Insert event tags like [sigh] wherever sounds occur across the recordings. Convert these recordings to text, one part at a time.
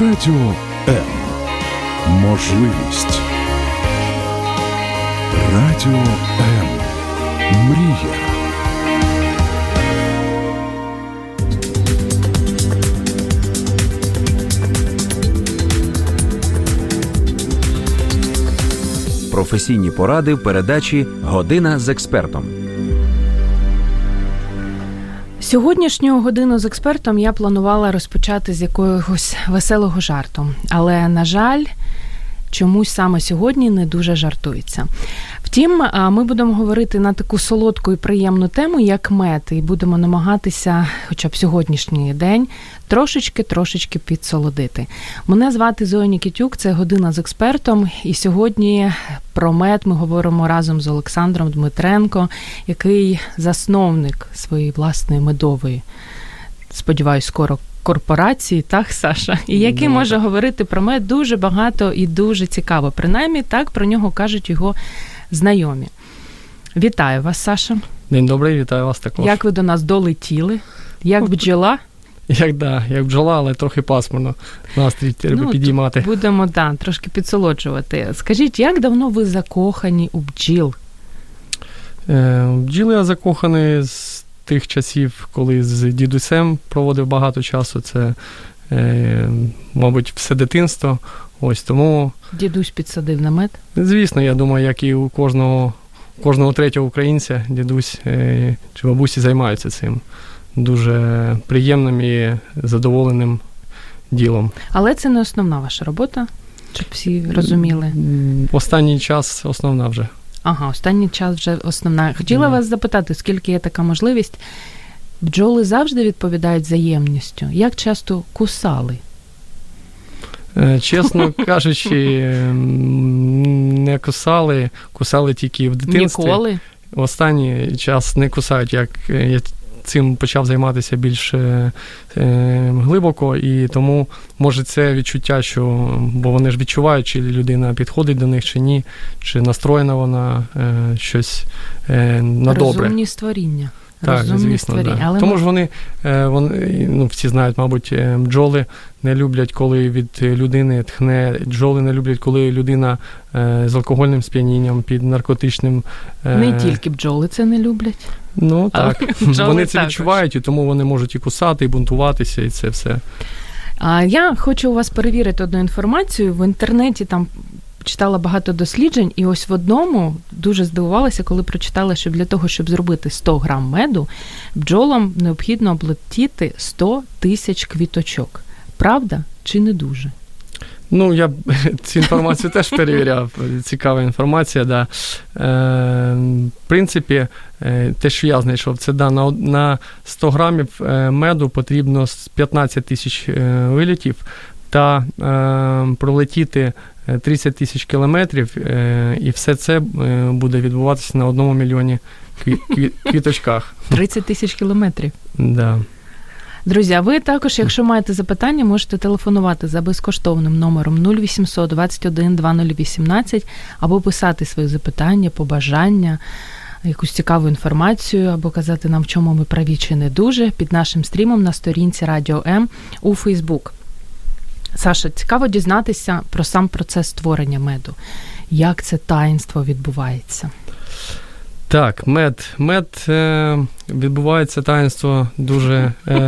Радіо М. Можливість. Радіо М. Мрія. Професійні поради в передачі Година з експертом. Сьогоднішню годину з експертом я планувала розпочати з якогось веселого жарту, але на жаль, чомусь саме сьогодні не дуже жартується. Втім, ми будемо говорити на таку солодку і приємну тему, як мед, і будемо намагатися, хоча б сьогоднішній день, трошечки-трошечки підсолодити. Мене звати Зоя Нікітюк, це година з експертом. І сьогодні про мед ми говоримо разом з Олександром Дмитренко, який засновник своєї власної медової. Сподіваюсь, скоро корпорації, так, Саша, і який ну, може говорити про мед дуже багато і дуже цікаво. Принаймні, так про нього кажуть його знайомі. Вітаю вас, Саша. День добрий, вітаю вас також. Як ви до нас долетіли? Як бджола? Як да, як бджола, але трохи пасмурно. Настрій треба ну, підіймати. Будемо да, трошки підсолоджувати. Скажіть, як давно ви закохані у бджіл? Е, Бджіли я закоханий з тих часів, коли з дідусем проводив багато часу. Це, е, мабуть, все дитинство. Ось тому. Дідусь підсадив намет? Звісно, я думаю, як і у кожного кожного третього українця, дідусь е, чи бабусі займаються цим дуже приємним і задоволеним ділом. Але це не основна ваша робота, щоб всі розуміли. Останній час основна вже. Ага, останній час вже основна. Хотіла mm. вас запитати, скільки є така можливість. Бджоли завжди відповідають взаємністю. Як часто кусали? Е, чесно [laughs] кажучи, не кусали, кусали тільки в дитинстві. Ніколи? Останній час не кусають, як я цим почав займатися більш е, глибоко, і тому може це відчуття, що бо вони ж відчувають, чи людина підходить до них, чи ні, чи настроєна вона е, щось е, на добре. Розумні створіння. Так, звісно, да. Але Тому ми... ж вони, е, вони ну, всі знають, мабуть, е, бджоли не люблять, коли від людини тхне. Бджоли не люблять, коли людина е, з алкогольним сп'янінням під наркотичним. Не тільки бджоли це не люблять. Ну так, [laughs] вони це також. відчувають, і тому вони можуть і кусати, і бунтуватися, і це все. А я хочу у вас перевірити одну інформацію в інтернеті. Там читала багато досліджень, і ось в одному дуже здивувалася, коли прочитала, що для того, щоб зробити 100 грам меду, бджолам необхідно облетіти 100 тисяч квіточок. Правда чи не дуже? Ну, я [laughs] цю інформацію теж перевіряв. Цікава інформація, да. Е, В принципі, е, те, що я знайшов, це да, на на 100 грамів е, меду потрібно 15 тисяч е, вилітів та е, пролетіти 30 тисяч кілометрів, е, і все це е, буде відбуватися на одному мільйоні квіточках. 30 тисяч кілометрів. Да. Друзі, а ви також, якщо маєте запитання, можете телефонувати за безкоштовним номером 0800 21 2018 або писати свої запитання, побажання, якусь цікаву інформацію, або казати нам, в чому ми праві чи не дуже, під нашим стрімом на сторінці Радіо М у Фейсбук. Саша, цікаво дізнатися про сам процес створення меду. Як це таїнство відбувається? Так, мед. Мед е, відбувається таїнство дуже е,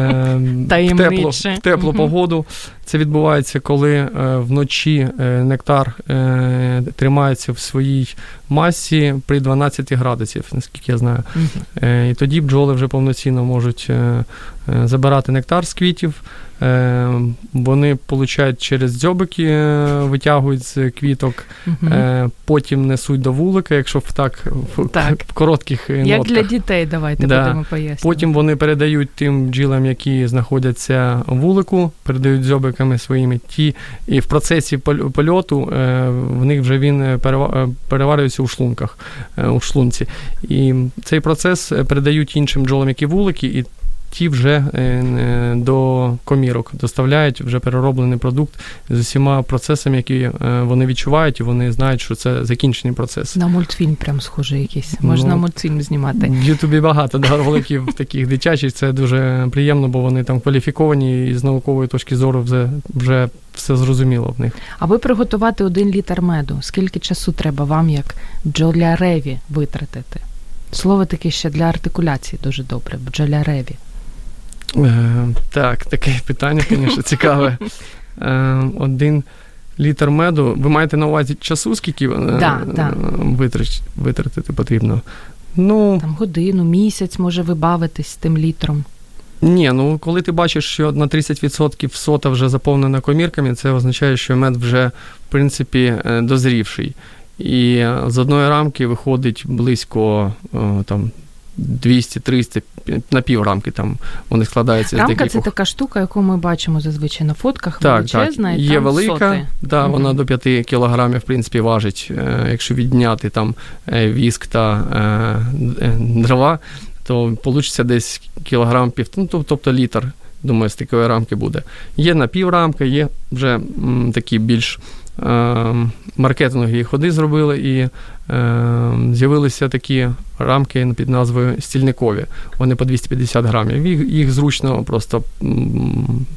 [laughs] в теплу, в теплу погоду. Це відбувається, коли е, вночі е, нектар е, тримається в своїй масі при 12 градусів, наскільки я знаю. uh І тоді бджоли вже повноцінно можуть забирати нектар з квітів. Вони получають через дзьобики, витягують з квіток, угу. потім несуть до вулика, якщо в так, так. в коротких нотках. Як для дітей, давайте да. будемо пояснювати. Потім вони передають тим бджілам, які знаходяться в вулику, передають дзьобиками своїми ті, і в процесі польоту в них вже він переварюється у шлунках, у шлунці. І цей процес передають іншим бджолам, які вулики, і ті вже до комірок доставляють вже перероблений продукт з усіма процесами, які вони відчувають, і вони знають, що це закінчений процес. На мультфільм прям схоже якийсь. Можна ну, мультфільм знімати. В Ютубі багато да, роликів [laughs] таких дитячих. Це дуже приємно, бо вони там кваліфіковані і з наукової точки зору вже вже все зрозуміло в них. Аби приготувати один літр меду, скільки часу треба вам, як бджоляреві, витратити? Слово таке ще для артикуляції дуже добре. Бджоляреві. Е, Так, таке питання, звісно, цікаве. Е, Один літр меду. Ви маєте на увазі часу, скільки е, да, да. витратити потрібно? Ну, Там годину, місяць може вибавитись тим літром. Ні, ну коли ти бачиш, що на 30% сота вже заповнена комірками, це означає, що мед вже в принципі дозрівший. І з одної рамки виходить близько там 200-300 на пів рамки там вони складаються Рамка з декількох. це така штука, яку ми бачимо зазвичай на фотках. Так, величезна, так. І Є там велика, соти. да, вона до 5 кілограмів, в принципі, важить. Якщо відняти там віск та дрова, то вийде десь кілограм пів, ну, тобто літр, думаю, з такої рамки буде. Є на пів рамки, є вже м, такі більш е, маркетингові ходи зробили, і е, з'явилися такі рамки під назвою стільникові. Вони по 250 грамів. Їх, їх зручно просто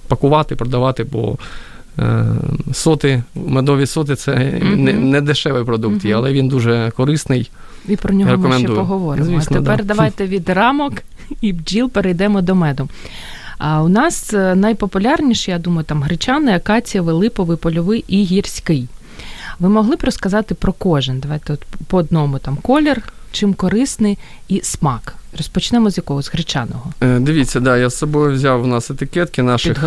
пакувати, продавати, бо е, соти, медові соти це mm-hmm. не, не дешевий продукт, mm-hmm. але він дуже корисний. І про нього ми ще поговоримо. Звісно, а тепер да. давайте [laughs] від рамок і бджіл перейдемо до меду. А у нас е, найпопулярніші, я думаю, там гречаний, акацієвий, липовий, польовий і гірський. Ви могли б розказати про кожен? Давайте от по одному там колір, чим корисний і смак. Розпочнемо з якогось гречаного. Е, дивіться, да, я з собою взяв у нас етикетки наших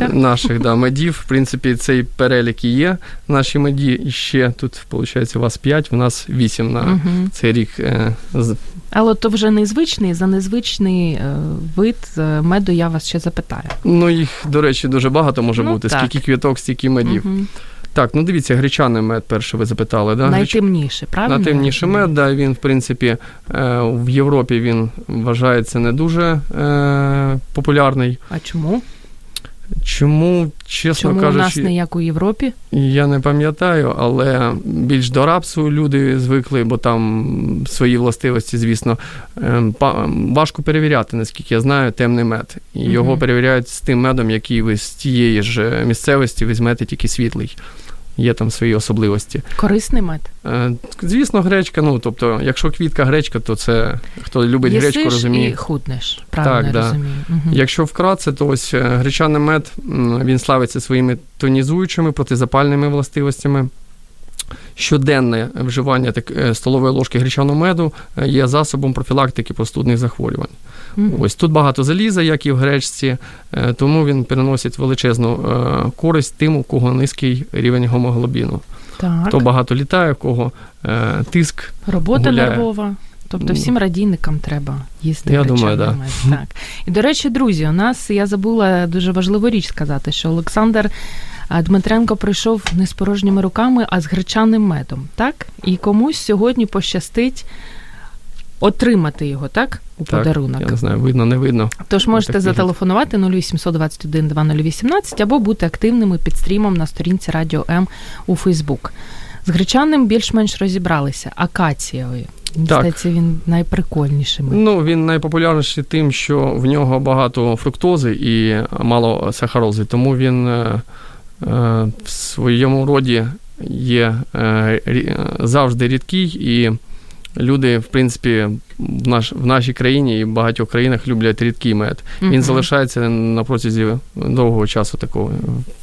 Е, наших да, медів. В принципі, цей перелік і є. Наші меді і ще тут, виходить, у вас 5, у нас 8 на угу. цей рік. Е, Але то вже незвичний, за незвичний вид меду я вас ще запитаю. Ну, їх, до речі, дуже багато може ну, бути. Так. Скільки квіток, стільки медів. Угу. Так, ну дивіться, гречаний мед перше ви запитали. Да? Найтемніший, правильно? Найтемніший мед, да, він, в принципі, е, в Європі він вважається не дуже е, популярний. А чому? Чому, чесно Чому кажучи, у нас не як у Європі? Я не пам'ятаю, але більш до рапсу люди звикли, бо там свої властивості, звісно, ем, важко перевіряти, наскільки я знаю, темний мед. І його перевіряють з тим медом, який ви з тієї ж місцевості візьмете тільки світлий є там свої особливості. Корисний мед? Е, звісно, гречка. Ну тобто, якщо квітка гречка, то це хто любить Єсиш гречку, розуміє. і худнеш. Правильно так, да. розумію. Угу. Якщо вкратце, то ось е, гречаний мед він славиться своїми тонізуючими протизапальними властивостями. Щоденне вживання так, е, столової ложки гречаного меду є засобом профілактики простудних захворювань. Mm-hmm. Ось тут багато заліза, як і в гречці, е, тому він переносить величезну е, користь тим, у кого низький рівень гомоглобіну. Так. Хто багато літає, у кого е, тиск. Робота гуляє. нервова. Тобто всім радійникам треба їсти. Я думаю, да. Так. І, до речі, друзі, у нас я забула дуже важливу річ сказати, що Олександр Дмитренко прийшов не з порожніми руками, а з гречаним медом. Так? І комусь сьогодні пощастить отримати його, так? У так, подарунок. Я не знаю, видно, не видно. Тож можете так, зателефонувати 0821 2018 або бути активними під стрімом на сторінці Радіо М у Фейсбук. З гречаним більш-менш розібралися. Акацією. Здається, він найприкольніший. Ну, він найпопулярніший тим, що в нього багато фруктози і мало сахарози, тому він е, в своєму роді є е, завжди рідкий і люди, в принципі, в наш, в нашій країні і в багатьох країнах люблять рідкий мед. Він залишається на протязі довгого часу такого,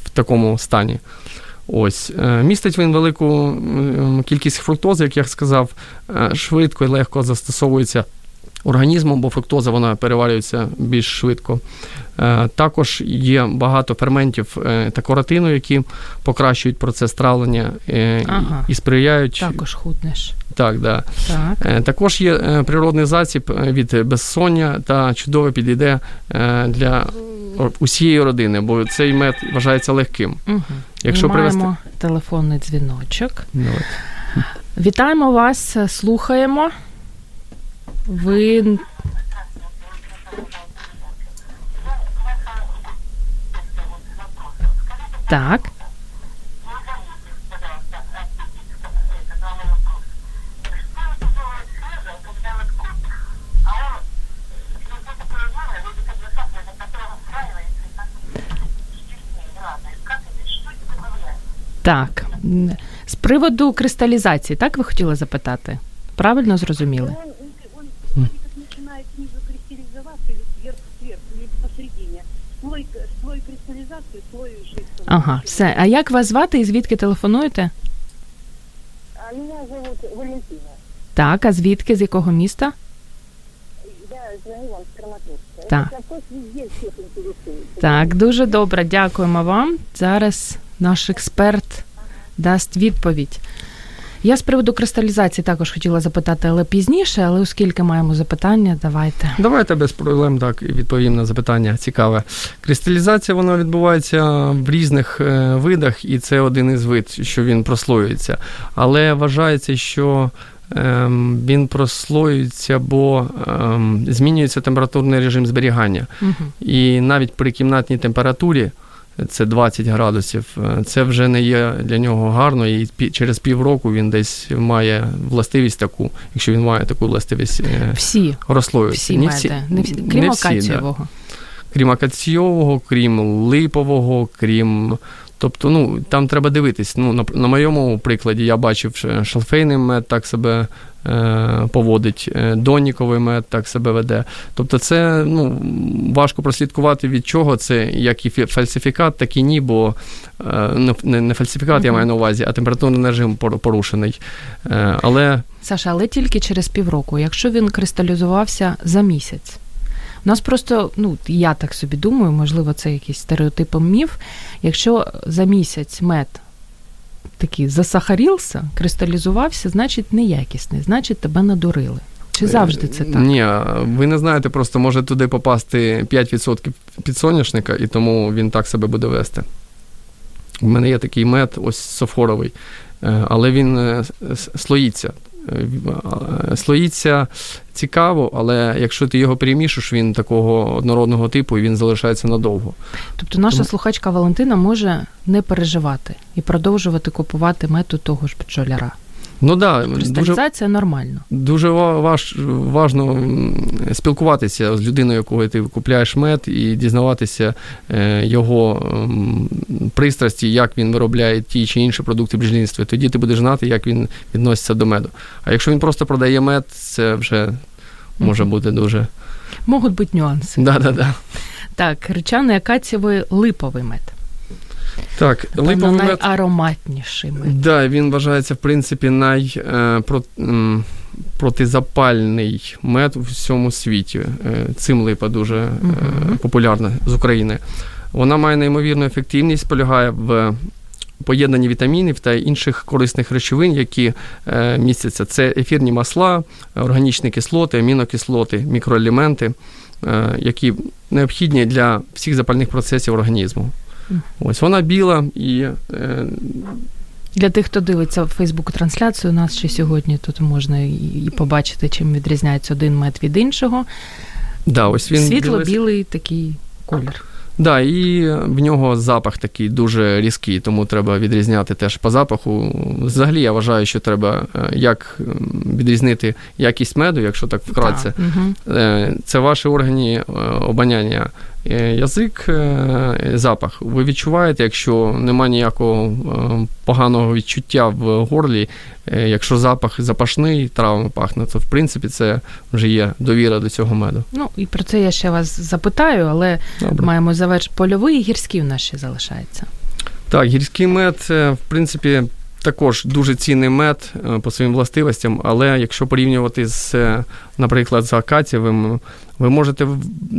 в такому стані. Ось. Е, містить він велику кількість фруктози, як я сказав, е, швидко і легко застосовується організмом, бо фруктоза вона переварюється більш швидко. Е, також є багато ферментів та коротину, які покращують процес травлення ага. і сприяють. Також худнеш. Так, да. Так. Також є природний засіб від безсоння та чудово підійде для усієї родини, бо цей мед вважається легким. Угу. Якщо Ми привести... телефонний дзвіночок. Давайте. Вітаємо вас, слухаємо. Ви. Так. Так. З приводу кристалізації, так ви хотіли запитати? Правильно зрозуміли? Посередине. Слой, кристаллизации, слой жидкого. Ага, все. А як вас звати і звідки телефонуєте? А мене звуть Валентина. Так, а звідки, з якого міста? Я звоню вам з Краматорська. Так. Вопрос везде. Так, дуже добре, дякуємо вам. Зараз наш експерт дасть відповідь. Я з приводу кристалізації також хотіла запитати, але пізніше, але оскільки маємо запитання, давайте. Давайте без проблем так відповім на запитання. Цікаве. Кристалізація вона відбувається в різних е, видах, і це один із вид, що він прослоюється. Але вважається, що ем, він прослоюється, бо ем, змінюється температурний режим зберігання. Угу. І навіть при кімнатній температурі. Це 20 градусів. е, Це вже не є для нього гарно, і через півроку він десь має властивість таку, якщо він має таку властивість е, Всі, розслоюватися. всі. Не всі, крім не всі, да. Крім акаційового, крім липового, крім. Тобто, ну там треба дивитись. Ну, на, на моєму прикладі я бачив, що шалфейний мед так себе е, поводить, е, доніковий мед так себе веде. Тобто, це ну, важко прослідкувати від чого це, як і фі- фальсифікат, так і ні, бо е, не, не, фальсифікат, я маю на увазі, а температурний режим пор- порушений. Е, але Саша, але тільки через півроку, якщо він кристалізувався за місяць. У нас просто, ну я так собі думаю, можливо, це якийсь стереотипом міф. Якщо за місяць мед такий засахарівся, кристалізувався, значить неякісний, значить тебе надурили. Чи завжди це так? Ні, ви не знаєте, просто може туди попасти 5% підсоняшника, і тому він так себе буде вести. У мене є такий мед, ось софоровий, е, але він е, слоїться. Е, Слоїться цікаво, але якщо ти його перемішуєш, він такого однородного типу і він залишається надовго. Тобто наша Тому- слухачка Валентина може не переживати і продовжувати купувати мету того ж бджоляра. Ну да, Кристалізація нормально. Дуже ва- важ, важно спілкуватися з людиною, якого ти купляєш мед, і дізнаватися е, його пристрасті, як він виробляє ті чи інші продукти бджільництва. Тоді ти будеш знати, як він відноситься до меду. А якщо він просто продає мед, це вже може бути дуже. Можуть бути нюанси. Да-да-да. Так, гречаний акацієвий липовий мед. Так, липовий мед. найароматніший мед. Да, він вважається, в принципі, най, е, про, протизапальний мед у всьому світі. Е, цим липа дуже е, популярна з України. Вона має неймовірну ефективність, полягає в поєднанні вітамінів та інших корисних речовин, які містяться. Це ефірні масла, органічні кислоти, амінокислоти, мікроелементи, які необхідні для всіх запальних процесів організму. Ось вона біла і е, Для тих, хто дивиться в Фейсбук трансляцію, у нас ще сьогодні тут можна і, побачити, чим відрізняється один мед від іншого. Да, ось він Світло-білий такий колір. Да, і в нього запах такий дуже різкий, тому треба відрізняти теж по запаху. Взагалі, я вважаю, що треба е, як відрізнити якість меду, якщо так вкратце. Угу. Е, Це ваші органи е, обоняння. Е, Язик, е, запах. Ви відчуваєте, якщо немає ніякого е, поганого відчуття в горлі, якщо запах запашний, травами пахне, то в принципі це вже є довіра до цього меду. Ну і про це я ще вас запитаю, але Добре. маємо заверш польовий і гірський у нас ще залишається. Так, гірський мед, в принципі, також дуже цінний мед по своїм властивостям, але якщо порівнювати з, наприклад, з акацієвим, ви можете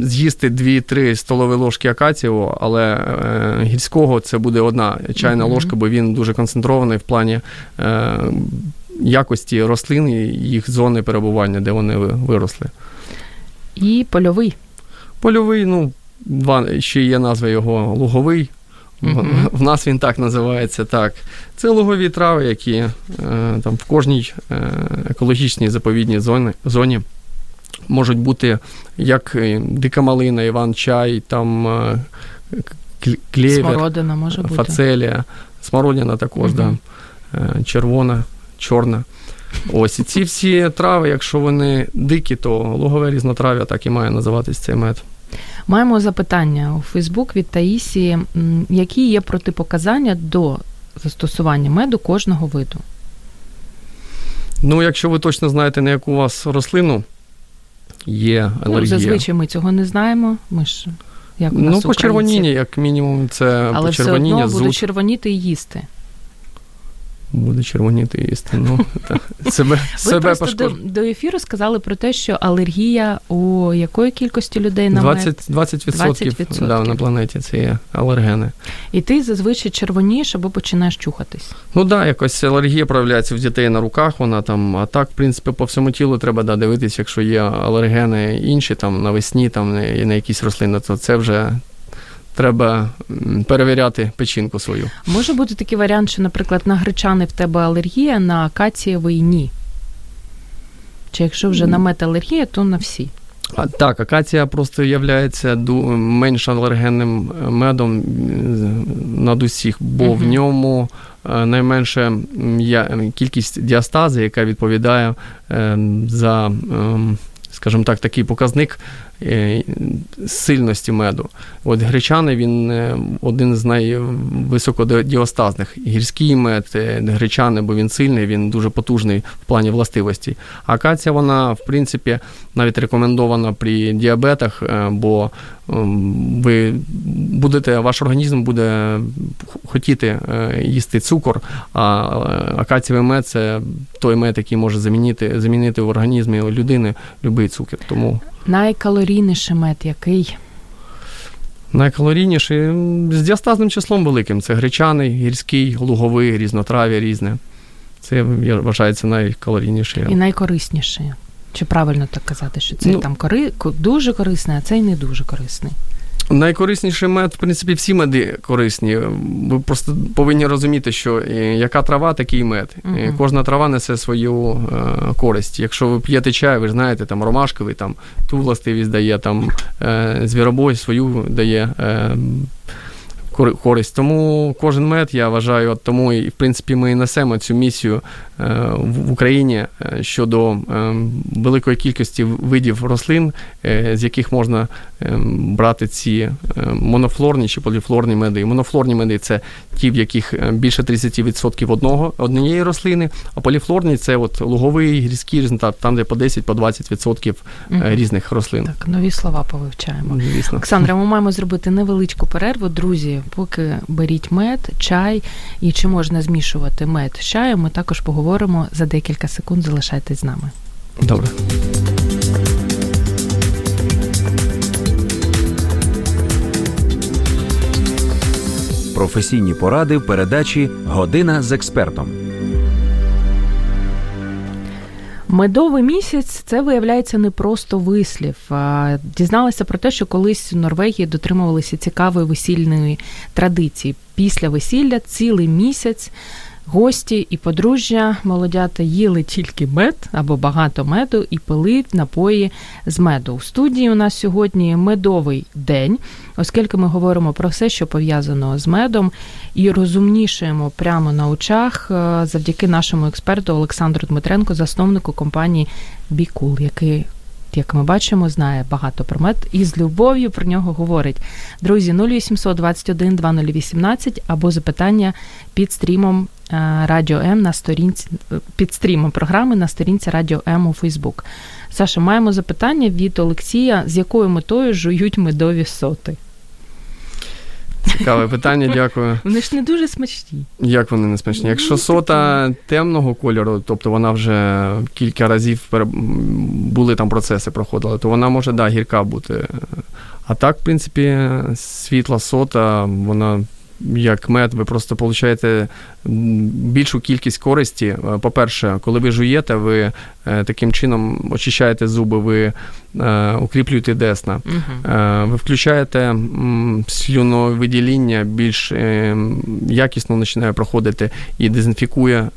з'їсти 2-3 столові ложки акацієвого, але е, гірського це буде одна чайна Мгм. ложка, бо він дуже концентрований в плані е, якості рослин і їх зони перебування, де вони виросли. І польовий. Польовий, ну, два, ще є назва його луговий. В- Мгм. В нас він так називається. Так. Це лугові трави, які е, там в кожній е, екологічній заповідній зоні, зоні можуть бути як е, дика малина, іван-чай, там е, клєвер, Смородина може бути. фацелія, смородина також, угу. да, червона, чорна. Ось і ці всі трави, якщо вони дикі, то лугове різнотрав'я так і має називатись цей мед. Маємо запитання у Фейсбук від Таїсії. Які є протипоказання до застосування меду кожного виду? Ну, якщо ви точно знаєте, на яку у вас рослину є ну, алергія. Ну, Зазвичай ми цього не знаємо. Ми ж як у нас Ну, почервоніння, як мінімум, це Але почервоніння. все одно буду червоніти і їсти. Буде червоніти їсти. Ну, так. Себе, Ви себе просто до, до ефіру сказали про те, що алергія у якої кількості людей на 20%, 20%, 20%. Да, на планеті це є алергени. І ти зазвичай червонієш або починаєш чухатись. Ну так, да, якось алергія проявляється в дітей на руках, вона там, а так, в принципі, по всьому тілу треба да, дивитися, якщо є алергени інші, там навесні, там на якісь рослини, то це вже треба перевіряти печінку свою. Може бути такий варіант, що, наприклад, на гречани в тебе алергія, на акацієвий ні. Чи якщо вже на металергія, то на всі. А, Так, акація просто є менш алергенним е, медом над усіх, бо uh в ньому е, найменша кількість діастази, яка відповідає за, ем, скажімо так, такий показник Е, сильності меду. От гречаний він е, один з найвисокодіостазних. Гірський мед, гречаний, бо він сильний, він дуже потужний в плані властивості. Акація, вона, в принципі, навіть рекомендована при діабетах, бо ви будете, ваш організм буде хотіти їсти цукор, а акацієвий мед це той мед, який може замінити замінити в організмі людини будь-який цукор. Тому Найкалорійніший мед який? Найкалорійніший з діастазним числом великим. Це гречаний, гірський, луговий, різнотрав'я різне. Це вважається найкалорійніший. І найкорисніший. Чи правильно так казати, що цей ну, там кори... дуже корисний, а цей не дуже корисний? Найкорисніший мед, в принципі, всі меди корисні. Ви просто повинні розуміти, що е, яка трава, такий мед. uh Кожна трава несе свою е, користь. Якщо ви п'єте чай, ви ж знаєте, там ромашковий, там ту властивість дає, там е, звіробой свою дає. Е, користь. Тому кожен мед, я вважаю, от тому і в принципі ми несемо цю місію е, в Україні е, щодо е, великої кількості видів рослин, з яких можна брати ці монофлорні чи поліфлорні меди. Moнофлорні меди це ті, в яких більше 30% одного однієї рослини, а поліфлорні це от луговий, результат, там де по 10-20% угу. різних рослин. Так, нові слова повивчаємо. Звісно. Олександра, ми маємо зробити невеличку перерву, друзі поки беріть мед, чай і чи можна змішувати мед з чаєм, ми також поговоримо за декілька секунд. Залишайтесь з нами. Добре. Професійні поради в передачі Година з експертом. Медовий місяць це виявляється не просто вислів. Дізналася про те, що колись в Норвегії дотримувалися цікавої весільної традиції. Після весілля цілий місяць Гості і подружжя молодята їли тільки мед або багато меду і пили напої з меду. У студії у нас сьогодні медовий день, оскільки ми говоримо про все, що пов'язано з медом, і розумнішуємо прямо на очах е, завдяки нашому експерту Олександру Дмитренко, засновнику компанії Бікул, який як ми бачимо, знає багато про мед і з любов'ю про нього говорить. Друзі, 0800 21 2018 або запитання під стрімом е, Радіо М на сторінці під стрімом програми на сторінці Радіо М у Фейсбук. Саша, маємо запитання від Олексія, з якою метою жують медові соти. Цікаве питання, дякую. Вони ж не дуже смачні. Як вони не смачні? Якщо сота темного кольору, тобто вона вже кілька разів були там процеси проходили, то вона може да, гірка бути. А так, в принципі, світла сота, вона як мед, ви просто получаєте більшу кількість користі. Е, по-перше, коли ви жуєте, ви е, таким чином очищаєте зуби, ви е, укріплюєте десна, ви включаєте слюновидіління, більш якісно починає проходити і дезінфікує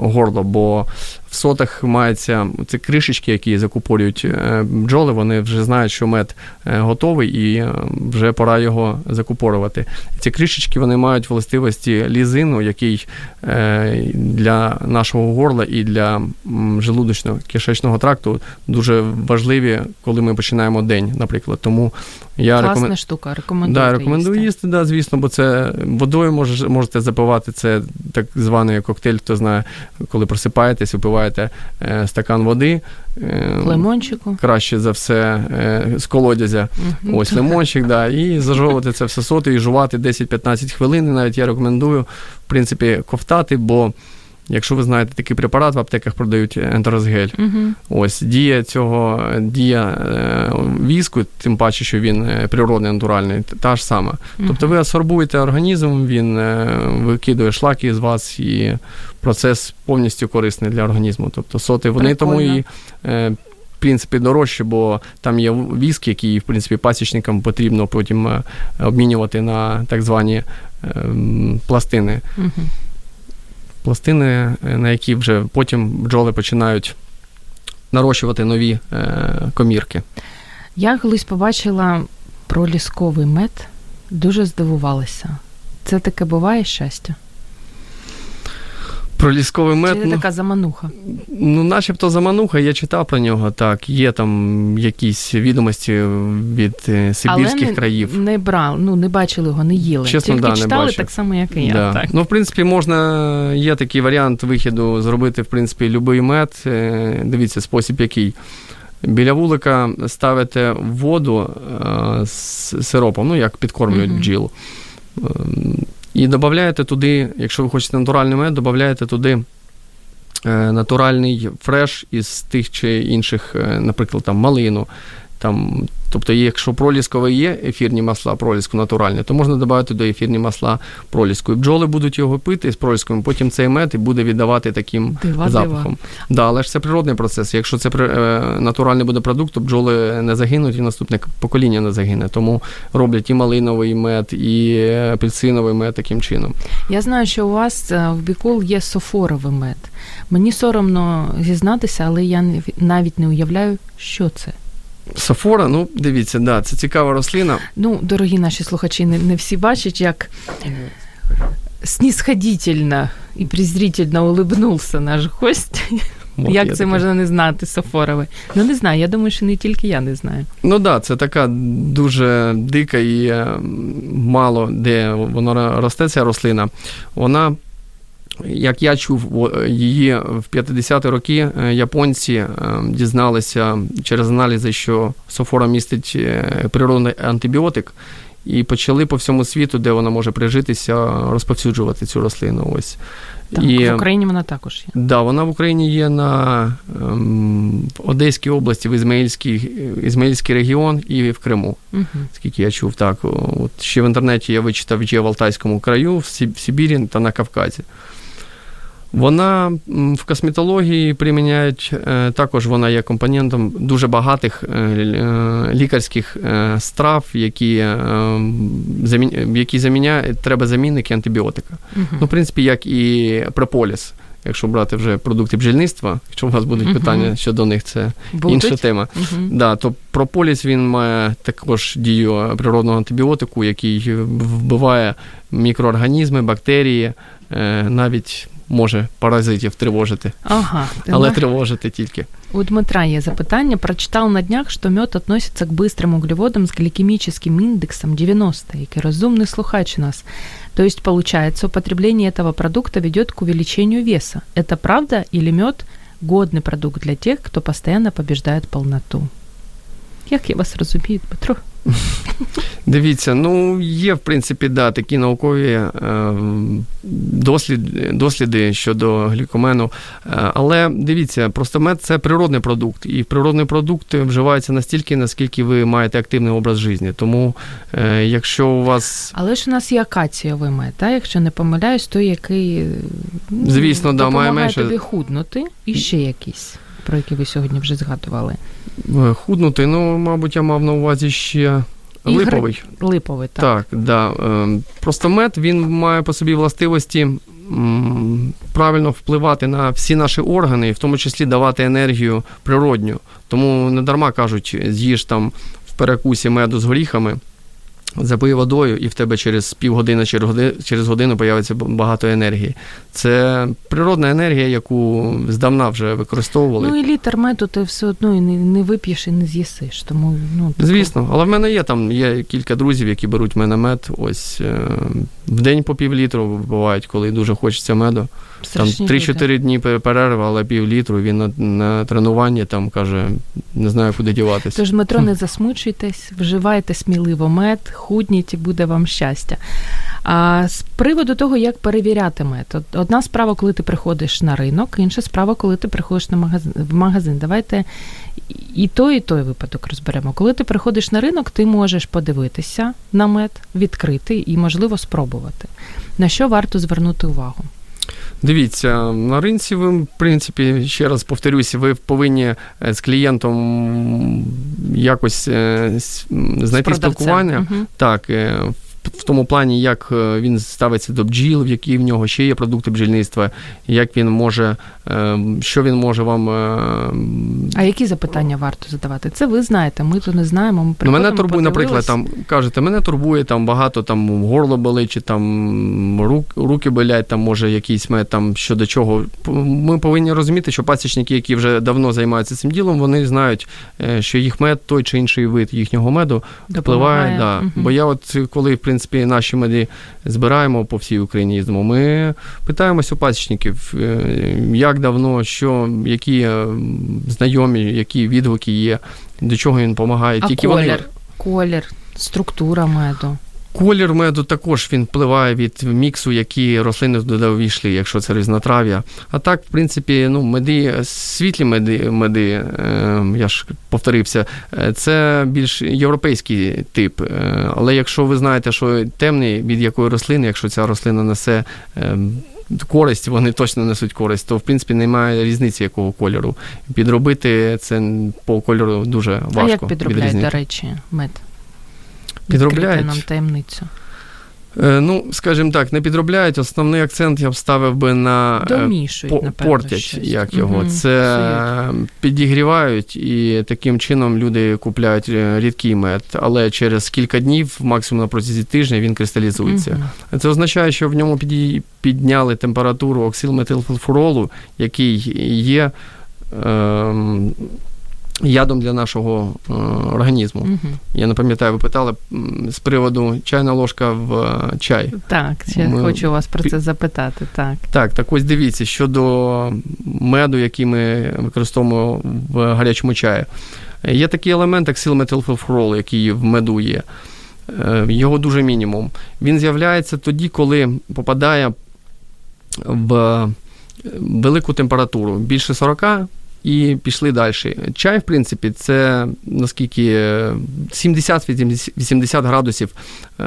горло, бо в сотах мається ці кришечки, які закупорюють бджоли, вони вже знають, що мед готовий і вже пора його закупорувати. Ці кришечки вони мають властивості лізину, який для нашого горла і для желудочно-кишечного тракту дуже важливі, коли ми починаємо день, наприклад. Тому я Класна рекомен... штука, рекомендую. Да, рекомендую їсти, їсти да, звісно, бо це водою може, можете запивати. Це так званий коктейль, хто знає, коли просипаєтесь, випиваєте е, стакан води. Е, Лимончику. Краще за все е, з колодязя. Mm-hmm. Ось лимончик, да, і [laughs] зажовувати це все соти і жувати 10-15 хвилин. Навіть я рекомендую, в принципі, ковтати, бо. Якщо ви знаєте, такий препарат в аптеках продають ентерозгель. Uh-huh. Ось дія цього, дія е, віску, тим паче, що він е, природний, натуральний, та ж сама. Uh-huh. Тобто ви асорбуєте організм, він е, викидує шлаки з вас, і процес повністю корисний для організму. Тобто соти вони Прикольно. тому і. В принципі, дорожче, бо там є віск, який, в принципі, пасічникам потрібно потім обмінювати на так звані ем, пластини. Uh-huh пластини, е, на які вже потім бджоли починають нарощувати нові е, комірки. Я колись побачила пролісковий мед, дуже здивувалася. Це таке буває щастя? Про лісковий мед. Чи ну, така замануха? Ну, начебто замануха, я читав про нього, так. Є там якісь відомості від е, Сибірських Але країв. Не брав, ну не бачили його, не їли. Чесно, Тільки да, читали не так само, як і я. Да. Так. Ну, в принципі, можна, є такий варіант вихіду зробити, в принципі, будь-який мед. Е, дивіться, спосіб який. Біля вулика ставите воду е, з сиропом, ну як підкормлюють бджіл. І додаєте туди, якщо ви хочете натуральний мед, додаєте туди е, натуральний фреш із тих чи інших, е, наприклад, там малину, там Тобто, якщо проліскове є ефірні масла, проліску натуральне, то можна додати до ефірні масла проліску. І бджоли будуть його пити з проліском, потім цей мед і буде віддавати таким дива, запахом. Дива. Да, але ж це природний процес. Якщо це е, натуральний буде продукт, то бджоли не загинуть і наступне покоління не загине. Тому роблять і малиновий мед, і апельсиновий мед таким чином. Я знаю, що у вас е, в Бікол є софоровий мед. Мені соромно зізнатися, але я навіть не уявляю, що це. Сафора, ну дивіться, да, це цікава рослина. Ну, дорогі наші слухачі, не, не всі бачать, як снисходительно і презрительно улыбнувся наш гость. Вот Як це таке. можна не знати, Сафорове? Ну, не знаю, я думаю, що не тільки я не знаю. Ну так, да, це така дуже дика і е, мало де вона росте, ця рослина. Вона як я чув, її в 50-ті роки е, японці е, дізналися через аналізи, що софора містить е, природний антибіотик, і почали по всьому світу, де вона може прижитися, розповсюджувати цю рослину. Ось. Так, і, В Україні вона також є. Так, да, вона в Україні є на ем, Одеській області, в Ізмаїльський, Ізмаїльський регіон і в Криму. Угу. Скільки я чув, так. От Ще в інтернеті я вичитав є в Алтайському краю, в Сибірі та на Кавказі. Вона в косметології приміняють, е, також вона є компонентом дуже багатих е, е, лікарських страв, які які заміняють, треба замінники антибіотика. uh Ну, в принципі, як і прополіс. Якщо брати вже продукти бджільництва, якщо у вас будуть uh питання щодо них, це будуть? інша тема. uh Да, То прополіс він має також дію природного антибіотику, який вбиває мікроорганізми, бактерії, навіть може паразитів тривожити. Ага. Але на... тривожити тільки. У Дмитра є запитання. Прочитав на днях, що мед относится к быстрым углеводам с гликемическим индексом 90, який розумний слухач нас. То есть, получается, употребление этого продукта ведет к увеличению веса. Это правда или мед годный продукт для тех, кто постоянно побеждает полноту? Як я вас розумію, Дмитро? [laughs] Дивіться, ну є в принципі да, такі наукові е, дослід, досліди щодо глікомену. Е, але дивіться, просто мед це природний продукт, і природний продукт вживається настільки, наскільки ви маєте активний образ життя. Тому е, якщо у вас. Але ж у нас є акацієвий мед, так? якщо не помиляюсь, той який ну, Звісно, да, має менше... тобі худнути і ще якийсь, про який ви сьогодні вже згадували. Е, худнути, ну, мабуть, я мав на увазі ще. Липовий. Липовий, так. Так, да. Ем, просто мед він має по собі властивості правильно впливати на всі наші органи, в тому числі давати енергію природню. Тому не дарма кажуть, з'їж там в перекусі меду з горіхами. Запий водою, і в тебе через півгодини, через годину, через годину появиться багато енергії. Це природна енергія, яку здавна вже використовували. Ну і літр меду ти все одно і не, не вип'єш і не з'їсиш. Тому ну тако... звісно, але в мене є там є кілька друзів, які беруть в мене мед. Ось е, в день по пів літру бувають, коли дуже хочеться меду. Страшні там 3-4 дні перерва, але пів літру. Він на, на тренуванні там каже, не знаю, куди діватися. Тож, Дмитро, не засмучуйтесь, вживайте сміливо мед, худніть і буде вам щастя. А з приводу того, як перевіряти мед, одна справа, коли ти приходиш на ринок, інша справа, коли ти приходиш на магазин в магазин. Давайте і той, і той випадок розберемо. Коли ти приходиш на ринок, ти можеш подивитися на мед, відкрити і, можливо, спробувати. На що варто звернути увагу? Дивіться, на ринці ви, в принципі, ще раз повторюся, ви повинні е, з клієнтом якось е, знайти спілкування. Угу. Так, е, в тому плані, як е, він ставиться до бджіл, в які в нього ще є продукти бджільництва, як він може, е, що він може вам. Е, а які запитання варто задавати? Це ви знаєте, ми то не знаємо. Ми ну, мене турбує, наприклад, там кажете, мене турбує там багато там горло болить, чи там рук, руки болять, там може якийсь мед там щодо чого. Ми повинні розуміти, що пасічники, які вже давно займаються цим ділом, вони знають, що їх мед, той чи інший вид їхнього меду впливає. Да. Угу. Бо я, от коли в принципі наші меди збираємо по всій Україні їздимо. Ми питаємось у пасічників, е, як давно, що, які е, знайомі, які відгуки є, до чого він допомагає. А Тільки колір, вони... колір, структура меду. Колір меду також він впливає від міксу, які рослини туди увійшли, якщо це різнотрав'я. А так, в принципі, ну, меди, світлі меди, меди, е, я ж повторився, е, це більш європейський тип. Е, але якщо ви знаєте, що темний від якої рослини, якщо ця рослина несе. Користь, вони точно несуть користь, то в принципі немає різниці якого кольору. Підробити це по кольору дуже важко. А як підробляють, до речі, мед? Підробляють. нам таємницю. Е, ну, скажімо так, не підробляють. Основний акцент я б ставив би на е, Домішують, по, напевно, портять, щось. як його. Угу, Це Сують. підігрівають, і таким чином люди купляють е, рідкий мед, але через кілька днів, максимум на протязі тижня, він кристалізується. Угу. Це означає, що в ньому підняли температуру оксилметилфуролу, який є. Ем, ядом для нашого е, організму. Угу. Я не пам'ятаю, ви питали з приводу чайна ложка в е, чай. Так, я ми... хочу вас про це запитати. Так, так, так ось дивіться, щодо меду, який ми використовуємо в гарячому чаї. Є такий елемент, як силметилфурол, який в меду є. Е, його дуже мінімум. Він з'являється тоді, коли попадає в велику температуру більше 40 і пішли далі. Чай, в принципі, це наскільки 70-80 градусів е,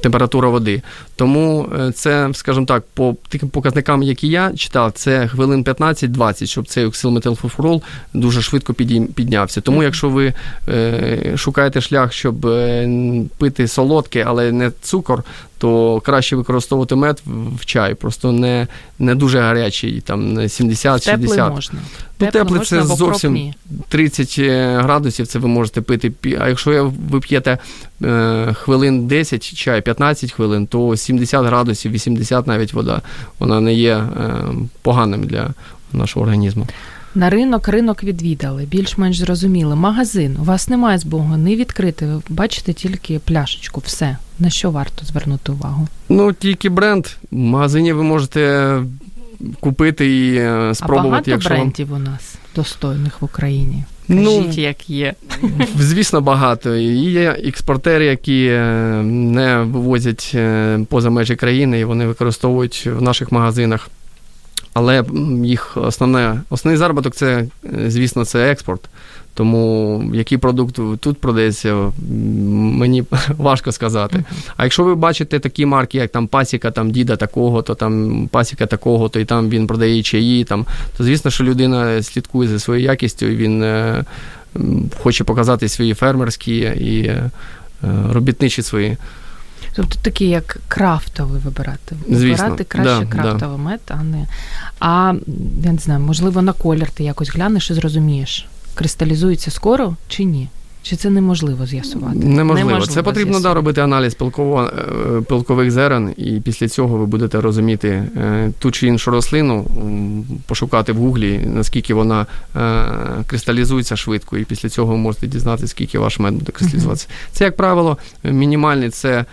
температура води. Тому е, це, скажімо так, по таким показникам, які я читав, це хвилин 15-20, щоб цей оксилметилфофурол дуже швидко піднявся. Тому, якщо ви е, шукаєте шлях, щоб е, пити солодке, але не цукор, то краще використовувати мед в чай, просто не не дуже гарячий, там 70-60. можна. Ну, теплий це зовсім 30 е, градусів, це ви можете пити. А якщо ви п'єте е, хвилин 10 чай, 15 хвилин, то 70 градусів, 80 навіть вода, вона не є е, поганим для нашого організму. На ринок ринок відвідали, більш-менш зрозуміли. Магазин у вас немає збогу, не відкрити. Ви бачите тільки пляшечку, все. На що варто звернути увагу? Ну, тільки бренд. В магазині ви можете купити і е, спробувати. А багато якщо брендів вам... у нас достойних в Україні. Ну, Кажіть, ну, як є. Звісно, багато. І Є експортери, які е, не вивозять е, поза межі країни, і вони використовують в наших магазинах. Але їх основне, основний заробіток це, звісно, це експорт. Тому який продукт тут продається, мені [laughs] важко сказати. А якщо ви бачите такі марки, як там пасіка там діда такого, то там пасіка такого, то і там він продає чаї, там, то звісно, що людина слідкує за своєю якістю, і він е, хоче показати свої фермерські і е, робітничі свої Тобто такий як крафтовий вибирати. Звісно, Вибирати краще да, крафтовий да. мед, а не. А я не знаю, можливо, на колір ти якось глянеш і зрозумієш, кристалізується скоро чи ні. Чи це неможливо з'ясувати? Неможливо. неможливо це потрібно да, робити аналіз пилково, е, пилкових зерен, і після цього ви будете розуміти е, ту чи іншу рослину, пошукати в гуглі, наскільки вона е, кристалізується швидко, і після цього ви можете дізнатися, скільки ваш мед буде кристалізуватися. Uh-huh. Це, як правило, мінімальний це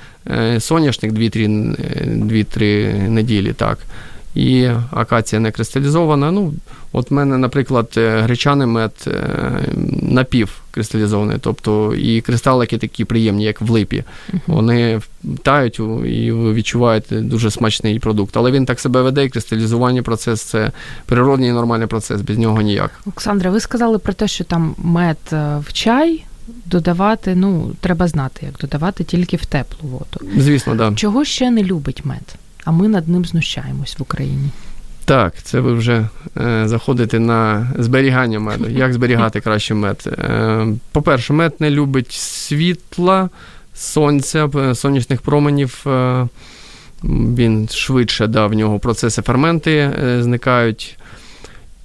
соняшник 2-3 неділі. так і акація не кристалізована. Ну, От в мене, наприклад, е, гречаний мед е, напівкристалізований, тобто і кристалики такі приємні, як в липі. Вони тають і ви відчуваєте дуже смачний продукт. Але він так себе веде, і кристалізування процес це природний і нормальний процес, без нього ніяк. Олександра, ви сказали про те, що там мед е, в чай. Додавати, ну, треба знати, як додавати тільки в теплу воду. Звісно, так. Да. Чого ще не любить мед? А ми над ним знущаємось в Україні. Так, це ви вже е, заходите на зберігання меду. Як зберігати краще мед? Е, По-перше, мед не любить світла, сонця, сонячних променів. Е, він швидше да, в нього процеси ферменти е, зникають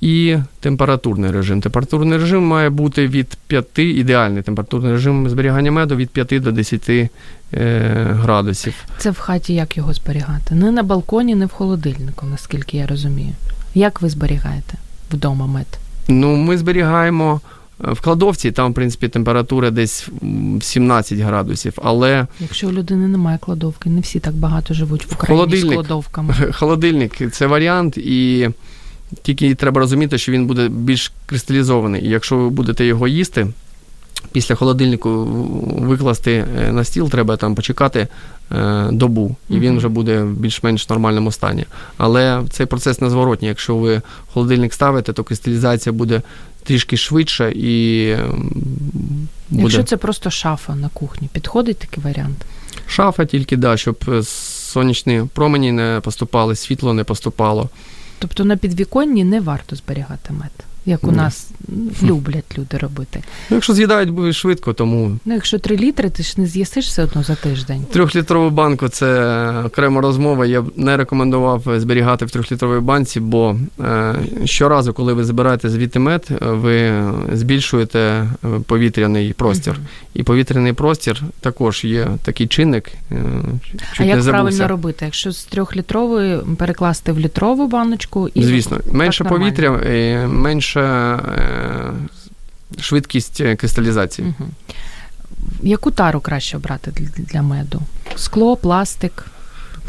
і температурний режим. Температурний режим має бути від 5, ідеальний температурний режим зберігання меду від 5 до 10 е, градусів. Це в хаті як його зберігати? Не на балконі, не в холодильнику, наскільки я розумію. Як ви зберігаєте вдома мед? Ну, ми зберігаємо. Е, в кладовці там, в принципі, температура десь 17 градусів. Але якщо у людини немає кладовки, не всі так багато живуть в Україні холодильник, з кладовками. [laughs] Холодильник це варіант, і тільки треба розуміти, що він буде більш кристалізований. І якщо ви будете його їсти, після холодильнику викласти е, на стіл, треба там почекати е, добу, і він вже буде в більш-менш нормальному стані. Але цей процес незворотній. Якщо ви холодильник ставите, то кристалізація буде трішки швидше і. Буде... Якщо це просто шафа на кухні, підходить такий варіант? Шафа тільки, да, щоб сонячні промені не поступали, світло не поступало. Тобто на підвіконні не варто зберігати мед, як у нас люблять люди робити. Ну, Якщо з'їдають буде швидко, тому. Ну, якщо три літри, ти ж не з'їсиш все одно за тиждень. Трьохлітрову банку це окрема розмова. Я б не рекомендував зберігати в трьохлітровій банці, бо е, щоразу, коли ви збираєте звідти мед, ви збільшуєте е, повітряний простір. Угу. І повітряний простір також є такий чинник. Е, а як правильно робити? Якщо з трьохлітрової перекласти в літрову баночку і звісно, менше повітря, менше швидкість е, кристалізації. Угу. Яку тару краще обрати для меду? Скло, пластик?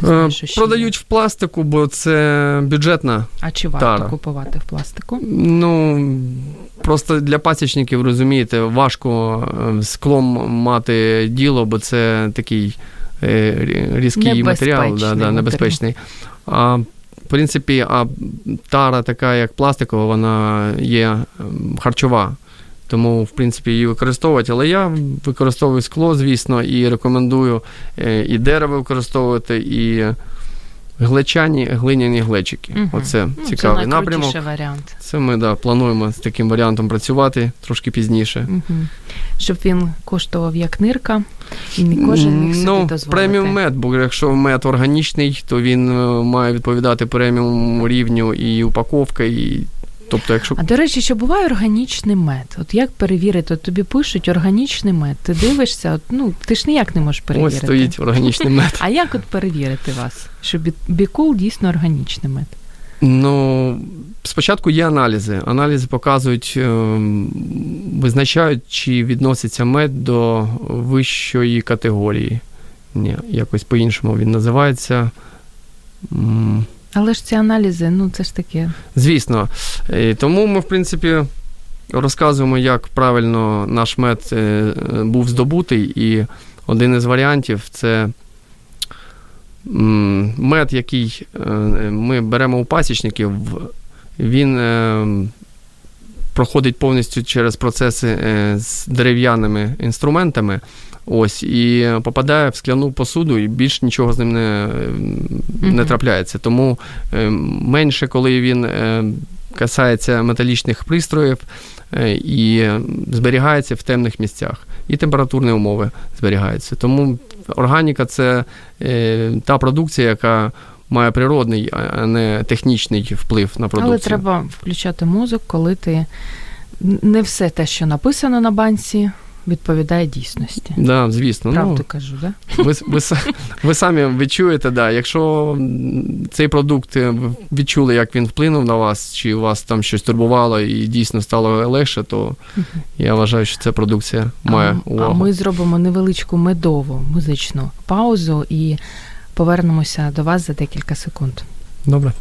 Е, Знаю, Продають в пластику, бо це бюджетна. А чи варто тара. купувати в пластику? Ну просто для пасічників, розумієте, важко е, склом мати діло, бо це такий різкий матеріал, да, да, небезпечний. А в принципі, а тара, така як пластикова, вона є ем, харчова. Тому, в принципі, її використовувати. Але я використовую скло, звісно, і рекомендую е, і дерево використовувати, і глечані, глиняні глечики. Угу. Оце ну, цікавий це напрямок. варіант. Це ми да, плануємо з таким варіантом працювати трошки пізніше. Угу. Щоб він коштував як нирка, і не кожен міг собі ну, дозволити. преміум мед, бо якщо мед органічний, то він е, має відповідати преміум рівню і упаковка, і Тобто, якщо а до речі, що буває органічний мед. От як перевірити? От тобі пишуть органічний мед. Ти дивишся, от, ну ти ж ніяк не можеш перевірити. Ось стоїть органічний мед. [laughs] А як от перевірити вас? Що бікул дійсно органічний мед? Ну спочатку є аналізи. Аналізи показують, ем, визначають, чи відноситься мед до вищої категорії. Ні, якось по-іншому він називається. Але ж ці аналізи, ну це ж таке. Звісно. І Тому ми, в принципі, розказуємо, як правильно наш мед е, був здобутий, і один із варіантів це. Мед, який е, ми беремо у пасічників, він е, проходить повністю через процеси з дерев'яними інструментами. Ось, і попадає в скляну посуду, і більш нічого з ним не не трапляється. Тому е, менше, коли він е, касається металічних пристроїв е, і зберігається в темних місцях. і температурні умови зберігаються. Тому органіка це та продукція, яка має природний, а не технічний вплив на продукцію. Але треба включати мозок, коли ти не все те, що написано на банці, відповідає дійсності. Да, звісно. Правду ну, кажу, да? Ви, ви, ви самі відчуєте, да, якщо цей продукт е, відчули, як він вплинув на вас, чи у вас там щось турбувало і дійсно стало легше, то я вважаю, що ця продукція має а, увагу. А ми зробимо невеличку медову музичну паузу і повернемося до вас за декілька секунд. Добре.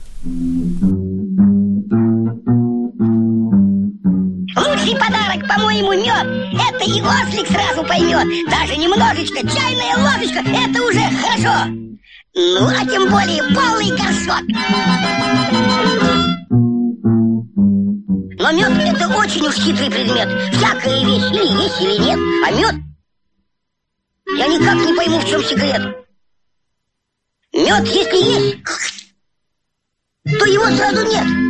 Лучший подарок, по-моему, мед. Это и ослик сразу поймет. Даже немножечко, чайная ложечка, это уже хорошо. Ну, а тем более полный горшок. Но мед это очень уж хитрый предмет. Всякая вещь или есть, или нет. А мед... Я никак не пойму, в чем секрет. Мед, если есть, то его сразу нет.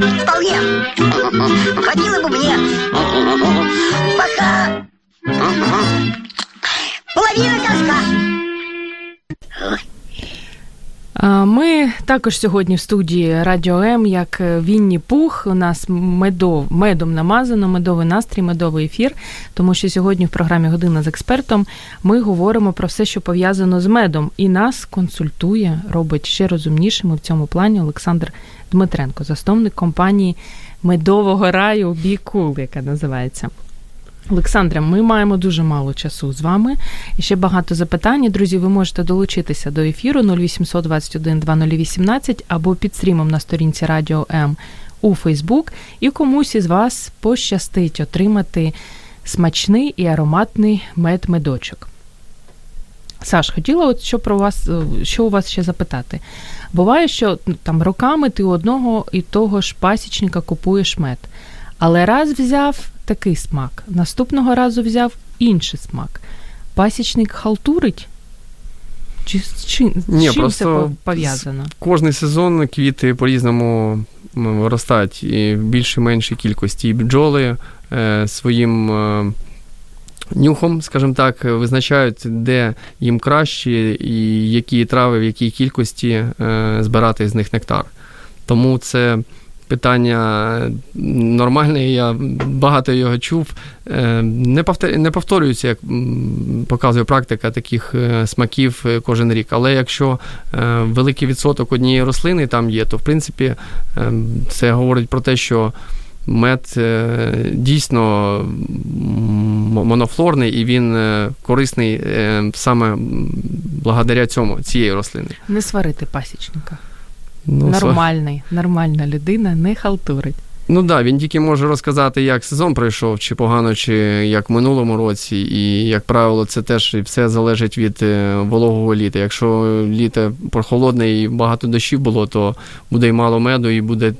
Вполне. Хватило бы мне. Пока. Половина горшка. Ми також сьогодні в студії Радіо М, як Вінні Пух. У нас медов, медом намазано, медовий настрій, медовий ефір. Тому що сьогодні в програмі Година з експертом ми говоримо про все, що пов'язано з медом, і нас консультує, робить ще розумнішими в цьому плані Олександр Дмитренко, засновник компанії медового раю Бікул, яка називається. Олександре, ми маємо дуже мало часу з вами. І ще багато запитань. Друзі, ви можете долучитися до ефіру 0800 21 2018 або під стрімом на сторінці Радіо М у Фейсбук. І комусь із вас пощастить отримати смачний і ароматний мед-медочок. Саш, хотіла, от що про вас, що у вас ще запитати. Буває, що ну, там роками ти одного і того ж пасічника купуєш мед. Але раз взяв такий смак, наступного разу взяв інший смак. Пасічник халтурить? Чи, чи Ні, з чим просто це пов'язано? Кожний сезон квіти по-різному виростають і в більшій меншій кількості. І бджоли е, своїм е, нюхом, скажімо так, визначають, де їм краще і які трави, в якій кількості е, збирати з них нектар. Тому це питання нормальне, я багато його чув. Е, не повтор... не повторюється, як показує практика таких е, смаків кожен рік. Але якщо великий відсоток однієї рослини там є, то в принципі це говорить про те, що. Мед дійсно монофлорний і він корисний саме благодаря цьому цієї рослини. Не сварити пасічника. Ну, Нормальний, нормальна людина не халтурить. Ну так, да, він тільки може розказати, як сезон пройшов, чи погано, чи як в минулому році. І, як правило, це теж все залежить від е, вологого літа. Якщо літо прохолодне і багато дощів було, то буде й мало меду, і буде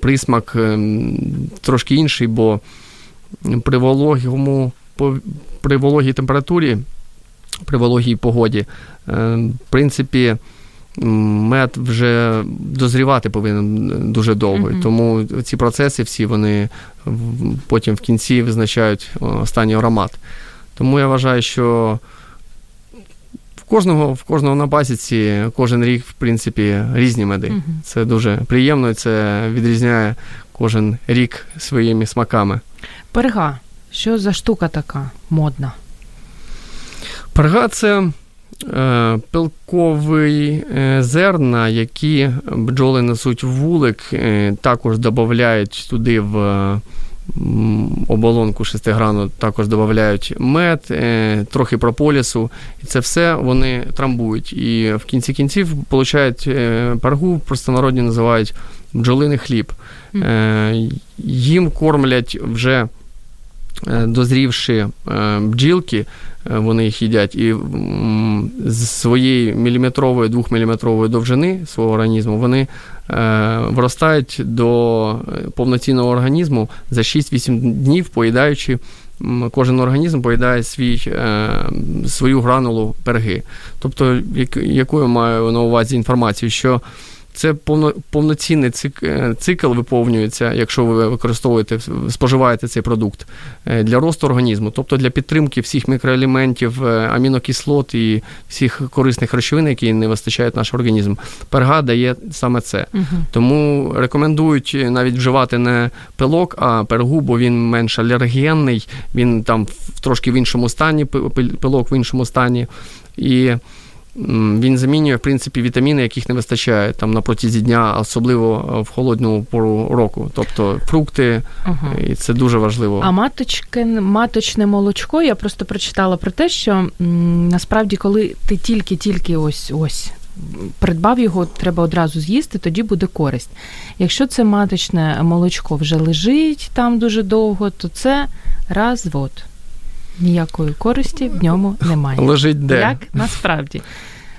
присмак ем, трошки інший, бо при вологому, при вологій температурі, при вологій погоді, ем, в принципі мед вже дозрівати повинен дуже довго. Mm-hmm. Тому ці процеси всі вони потім в кінці визначають останній аромат. Тому я вважаю, що кожного в кожного на пасіці кожен рік, в принципі, різні меди. Mm-hmm. Це дуже приємно і це відрізняє кожен рік своїми смаками. Перга. Що за штука така модна? Перга це Е, пилкові е, зерна, які бджоли несуть в вулик, е, також додають туди в оболонку шестиграну, також додають мед, трохи прополісу. І це все вони трамбують. І в кінці кінців получають паргу, в простонародні називають бджолиний хліб. Їм кормлять вже дозрівши бджілки. Е, вони їх їдять, і з своєї міліметрової, двохміліметрової довжини свого організму вони е, виростають до повноцінного організму за 6-8 днів, поїдаючи. Кожен організм поїдає свій, е, свою гранулу перги. Тобто, яку я маю на увазі інформацію, що це повно, повноцінний е, цикл виповнюється, якщо ви використовуєте, споживаєте цей продукт для росту організму, тобто для підтримки всіх мікроелементів, амінокислот і всіх корисних речовин, які не вистачають наш організм. Перга дає саме це. Угу. Тому рекомендують навіть вживати не пилок, а пергу, бо він менш алергенний, він там трошки в іншому стані, пилок в іншому стані. І він замінює, в принципі, вітаміни, яких не вистачає там на протязі дня, особливо в холодну пору року. Тобто фрукти, ага. і це дуже важливо. А маточки, маточне молочко, я просто прочитала про те, що насправді, коли ти тільки-тільки ось ось. Придбав його, треба одразу з'їсти, тоді буде користь. Якщо це маточне молочко вже лежить там дуже довго, то це розвод ніякої користі в ньому немає. Лежить де? Як насправді.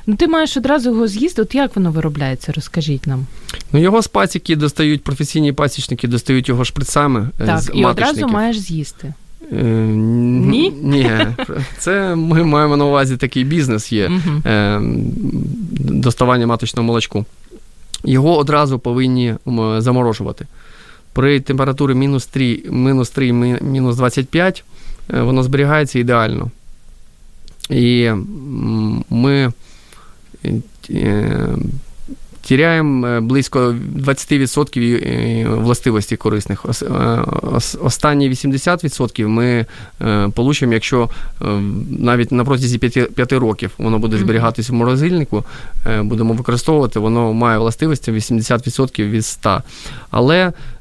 Ну, ти маєш одразу його з'їсти. От як воно виробляється? Розкажіть нам. Ну, його з пасіки достають, професійні пасічники достають його шприцами. Е, так, з і одразу маєш з'їсти. Е, Ні? Ні. Це ми маємо на увазі такий бізнес є е, доставання маточного молочку. Його одразу повинні заморожувати. При температурі мінус 3, мінус 3, мінус 25 Е, воно зберігається ідеально. І ми е, тіряємо е, близько 20% властивості корисних. Останні 80% ми получимо, якщо навіть на протязі 5, 5 років воно буде зберігатися в морозильнику, будемо використовувати, воно має властивості 80% від 100. Але Е,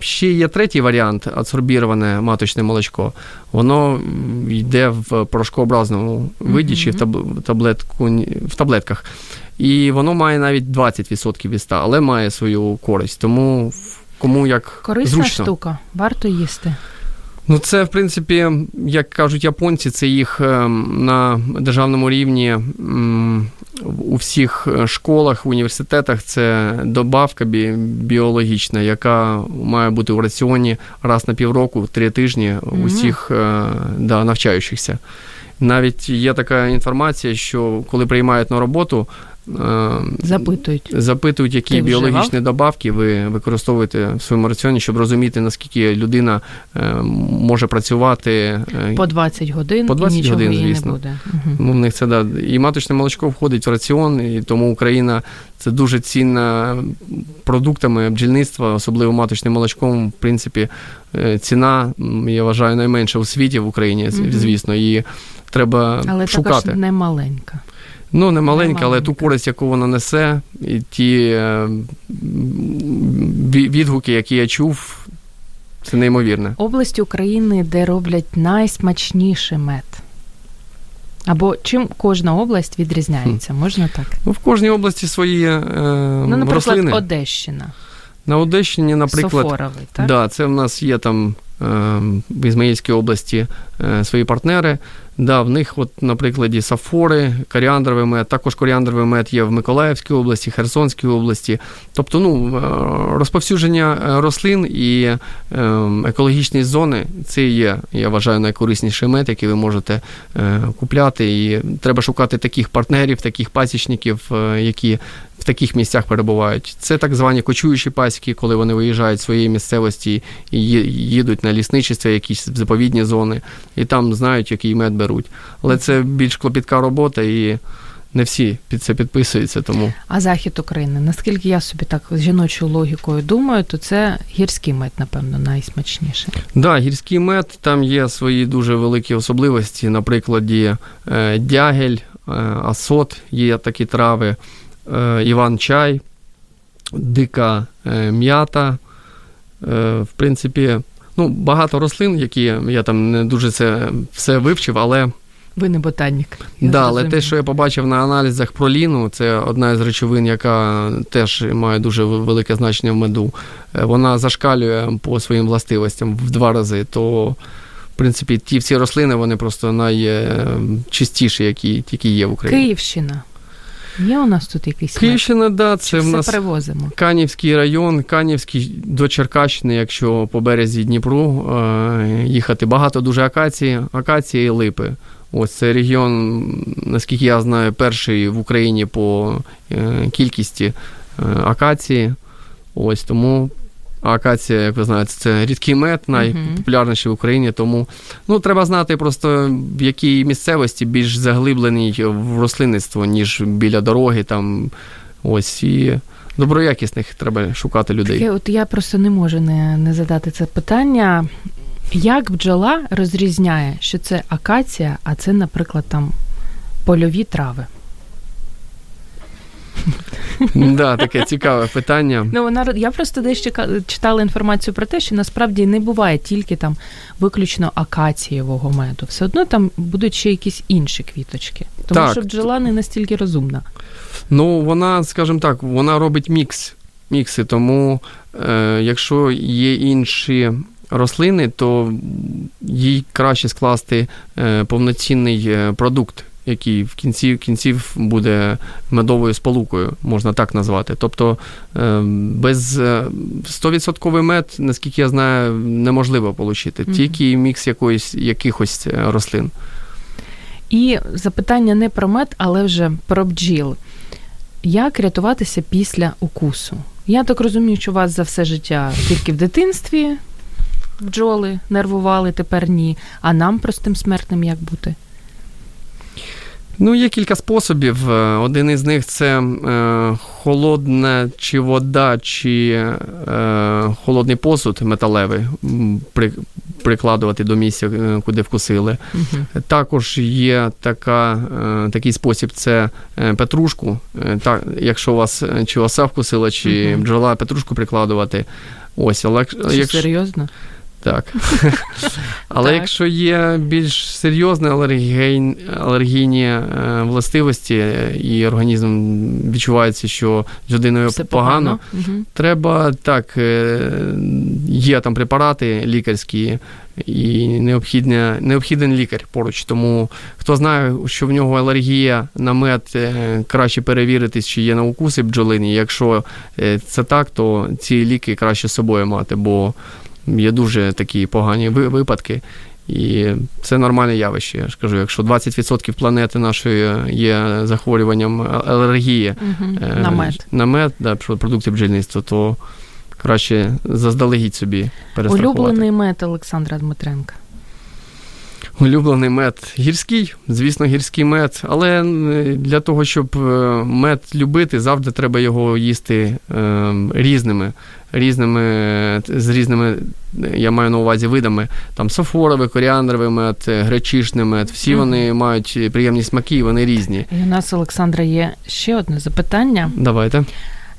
ще є третій варіант адсорбіроване маточне молочко. Воно йде в порошкообразному виді чи в таблетку, в таблетках. І воно має навіть 20% від 100, але має свою користь. Тому кому як Корисна зручно. штука, варто їсти. Ну, це, в принципі, як кажуть японці, це їх ем, на державному рівні у всіх е, школах, університетах це добавка біологічна, яка має бути в раціоні раз на півроку, три тижні усіх mm-hmm. да, навчаючихся. Навіть є така інформація, що коли приймають на роботу, Запитують, запитують, які Ти біологічні вживав? добавки ви використовуєте в своєму раціоні, щоб розуміти, наскільки людина е, може працювати е, по 20 годин по 20 і годин, звісно. не буде. Угу. в них це да. І маточне молочко входить в раціон, і тому Україна це дуже цінна продуктами бджільництва, особливо маточним молочком. В принципі, е, ціна я вважаю найменша у світі в Україні, звісно, і треба Але шукати. Але також не маленька. Ну, не маленька, але ту користь, яку вона несе, і ті е, відгуки, які я чув, це неймовірне. Область України, де роблять найсмачніший мед. Або чим кожна область відрізняється, можна так? Ну, В кожній області свої е, Ну, наприклад, рослини. Одещина. На Одещині, наприклад, Софоровий, так? Да, це в нас є там е, в Ізмаїльській області е, свої партнери. Да, В них, от, на Сафори, коріандровий мед, також коріандровий мед є в Миколаївській області, Херсонській області. Тобто ну, е, розповсюдження е, рослин і ем, екологічні зони це є, я вважаю, найкорисніший мед, який ви можете е, купляти. І треба шукати таких партнерів, таких пасічників, які в таких місцях перебувають. Це так звані кочуючі пасіки, коли вони виїжджають з своєї місцевості і їдуть на лісничество, якісь заповідні зони, і там знають, який мед беруть. Але це більш клопітка робота і. Не всі під це підписуються, тому а захід України. Наскільки я собі так з жіночою логікою думаю, то це гірський мед, напевно, найсмачніший. Так, да, гірський мед, там є свої дуже великі особливості. Наприклад, е, дягель, е, асот, є такі трави, Е, Іван Чай, дика м'ята. В принципі, ну, багато рослин, які я там не дуже це все вивчив, але. Ви не ботанік. Да, але те, що я побачив на аналізах проліну, це одна з речовин, яка теж має дуже велике значення в меду. Вона зашкалює по своїм властивостям в два рази. То, в принципі, ті всі рослини вони просто найчистіші, які тільки є в Україні. Київщина. Є у нас тут якийсь Київщина, да, це в нас привозимо? Канівський район, Канівський до Черкащини, якщо по березі Дніпру е, їхати. Багато дуже акації, акації і липи. Ось це регіон, наскільки я знаю, перший в Україні по е, кількості акації. Ось тому акація, як ви знаєте, це рідкий мед, найпопулярніший в Україні. Тому ну, треба знати просто в якій місцевості більш заглиблений в рослинництво, ніж біля дороги. там, ось і Доброякісних треба шукати людей. Таке, от я просто не можу не, не задати це питання. Як бджола розрізняє, що це акація, а це, наприклад, там польові трави? Да, таке цікаве питання. Ну вона я просто десь читала інформацію про те, що насправді не буває тільки там виключно акацієвого меду. Все одно там будуть ще якісь інші квіточки, тому так. що бджола не настільки розумна. Ну вона, скажімо так, вона робить мікс. Мікси, тому е, якщо є інші рослини, то їй краще скласти е, повноцінний е, продукт який в кінці кінців буде медовою сполукою, можна так назвати. Тобто ем, без 100% е, мед, наскільки я знаю, неможливо отримати, тільки мікс якоїсь, якихось е, рослин. І запитання не про мед, але вже про бджіл. Як рятуватися після укусу? Я так розумію, що у вас за все життя тільки в дитинстві бджоли нервували, тепер ні. А нам, простим смертним, як бути? Ну, є кілька способів. Е, один із них це е, холодна чи вода, чи е, холодний посуд металевий при, прикладувати до місця, е, куди вкусили. uh Також є така, е, такий спосіб це е, петрушку. Так, Якщо у вас чи оса вкусила, чи uh бджола петрушку прикладувати. Ось, але якщо... Серйозно? Так. [laughs] Але якщо є більш серйозні алергійні, е, властивості, і організм відчувається, що з людиною погано, треба так, е, є там препарати лікарські. І необхідне, необхідний лікар поруч. Тому хто знає, що в нього алергія на мед, е, краще перевіритись, чи є на укуси бджолині. Якщо це так, то ці ліки краще з собою мати, бо Є дуже такі погані випадки. І це нормальне явище. Я ж кажу, якщо 20% планети нашої є захворюванням алергії угу. на мед, на мед, да, продукти бджільництва, то краще заздалегідь собі перестрахувати. Улюблений мед Олександра Дмитренка. Улюблений мед гірський, звісно, гірський мед, але для того, щоб е, мед любити, завжди треба його їсти е, різними, різними, з різними, я маю на увазі видами. Там софоровий, коріандровий мед, гречишний мед. Всі вони мають приємні смаки, і вони різні. І у нас, Олександра, є ще одне запитання. Давайте.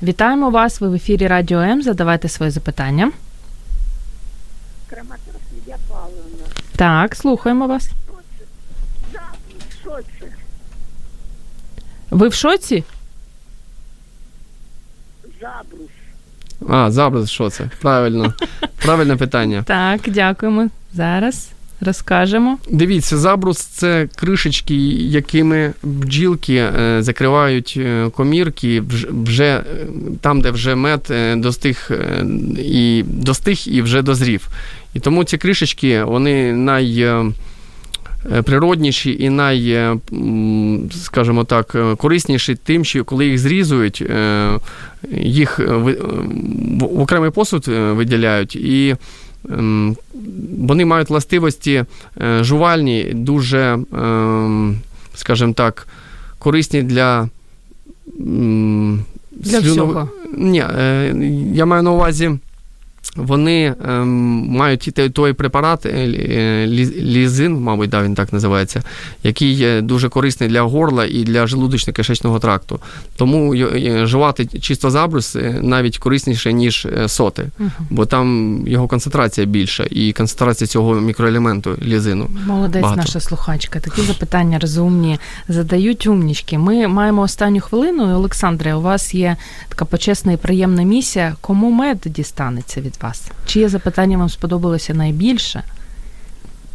Вітаємо вас. Ви в ефірі Радіо М. Задавайте своє запитання. Так, слухаємо вас. Ви в шоці? Забрус. А, забрус, що це? Правильно. [laughs] Правильне питання. Так, дякуємо. Зараз розкажемо. Дивіться, забрус це кришечки, якими бджілки е, закривають е, комірки вже е, там, де вже мед достиг і достиг і вже дозрів. І тому ці кришечки, вони най. Природніші і най, скажімо так, корисніші тим, що коли їх зрізують, їх в окремий посуд виділяють, і вони мають властивості жувальні, дуже, ем, скажімо так, корисні для для слюнов... всього. Ні, я маю на увазі. Вони ем, мають той, той препарат, е, е, лізин, мабуть, да, він так називається, який є дуже корисний для горла і для желудочно-кишечного тракту. Тому жувати чисто забрус е, навіть корисніше, ніж соти, угу. бо там його концентрація більша і концентрація цього мікроелементу лізину. Молодець, багато. наша слухачка. Такі запитання розумні задають умнічки. Ми маємо останню хвилину. Олександре, у вас є така почесна і приємна місія. Кому мед дістанеться від вас? Чиє запитання вам сподобалося найбільше?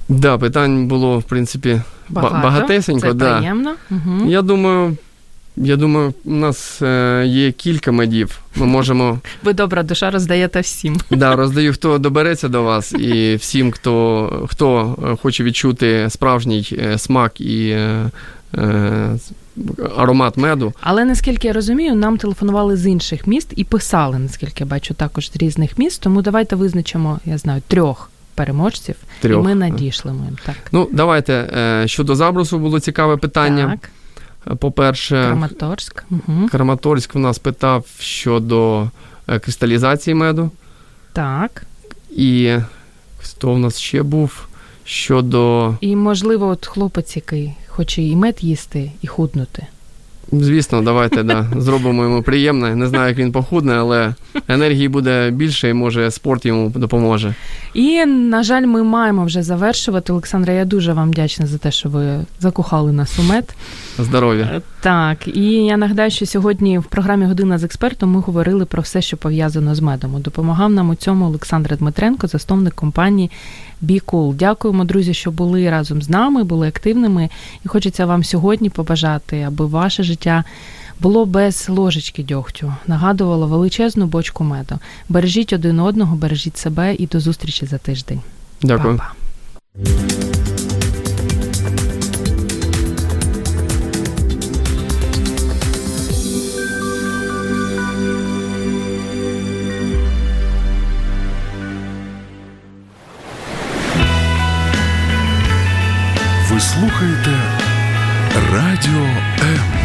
Так, да, питань було, в принципі, Багато. багатесенько. Це да. приємно. Угу. Я думаю, я думаю, у нас е, є кілька медів. Ми можемо. [laughs] Ви добра душа роздаєте всім. [laughs] Да, роздаю, хто добереться до вас, і всім, хто хто хоче відчути справжній е, смак і е, аромат меду. Але наскільки я розумію, нам телефонували з інших міст і писали, наскільки я бачу, також з різних міст. Тому давайте визначимо, я знаю, трьох. Переможців, Трьох. і ми надійшлимо їм. Так. Ну, давайте. Щодо забросу було цікаве питання. Так. По-перше, Краматорськ. Угу. Краматорськ в нас питав щодо кристалізації меду. Так. І хто в нас ще був щодо. І, можливо, от хлопець, який хоче і мед їсти, і худнути. Звісно, давайте да, зробимо йому приємне. Не знаю, як він похудне, але енергії буде більше і може спорт йому допоможе. І, на жаль, ми маємо вже завершувати. Олександра, я дуже вам вдячна за те, що ви закохали нас у мед. Здоров'я. Так, і я нагадаю, що сьогодні в програмі Година з експертом ми говорили про все, що пов'язано з медом. Допомагав нам у цьому Олександр Дмитренко, засновник компанії Cool. Дякуємо, друзі, що були разом з нами, були активними. І хочеться вам сьогодні побажати, аби ваше життя було без ложечки дьогтю, нагадувало величезну бочку меду. Бережіть один одного, бережіть себе і до зустрічі за тиждень. Дякую. Па-па. Слухаєте Радіо М.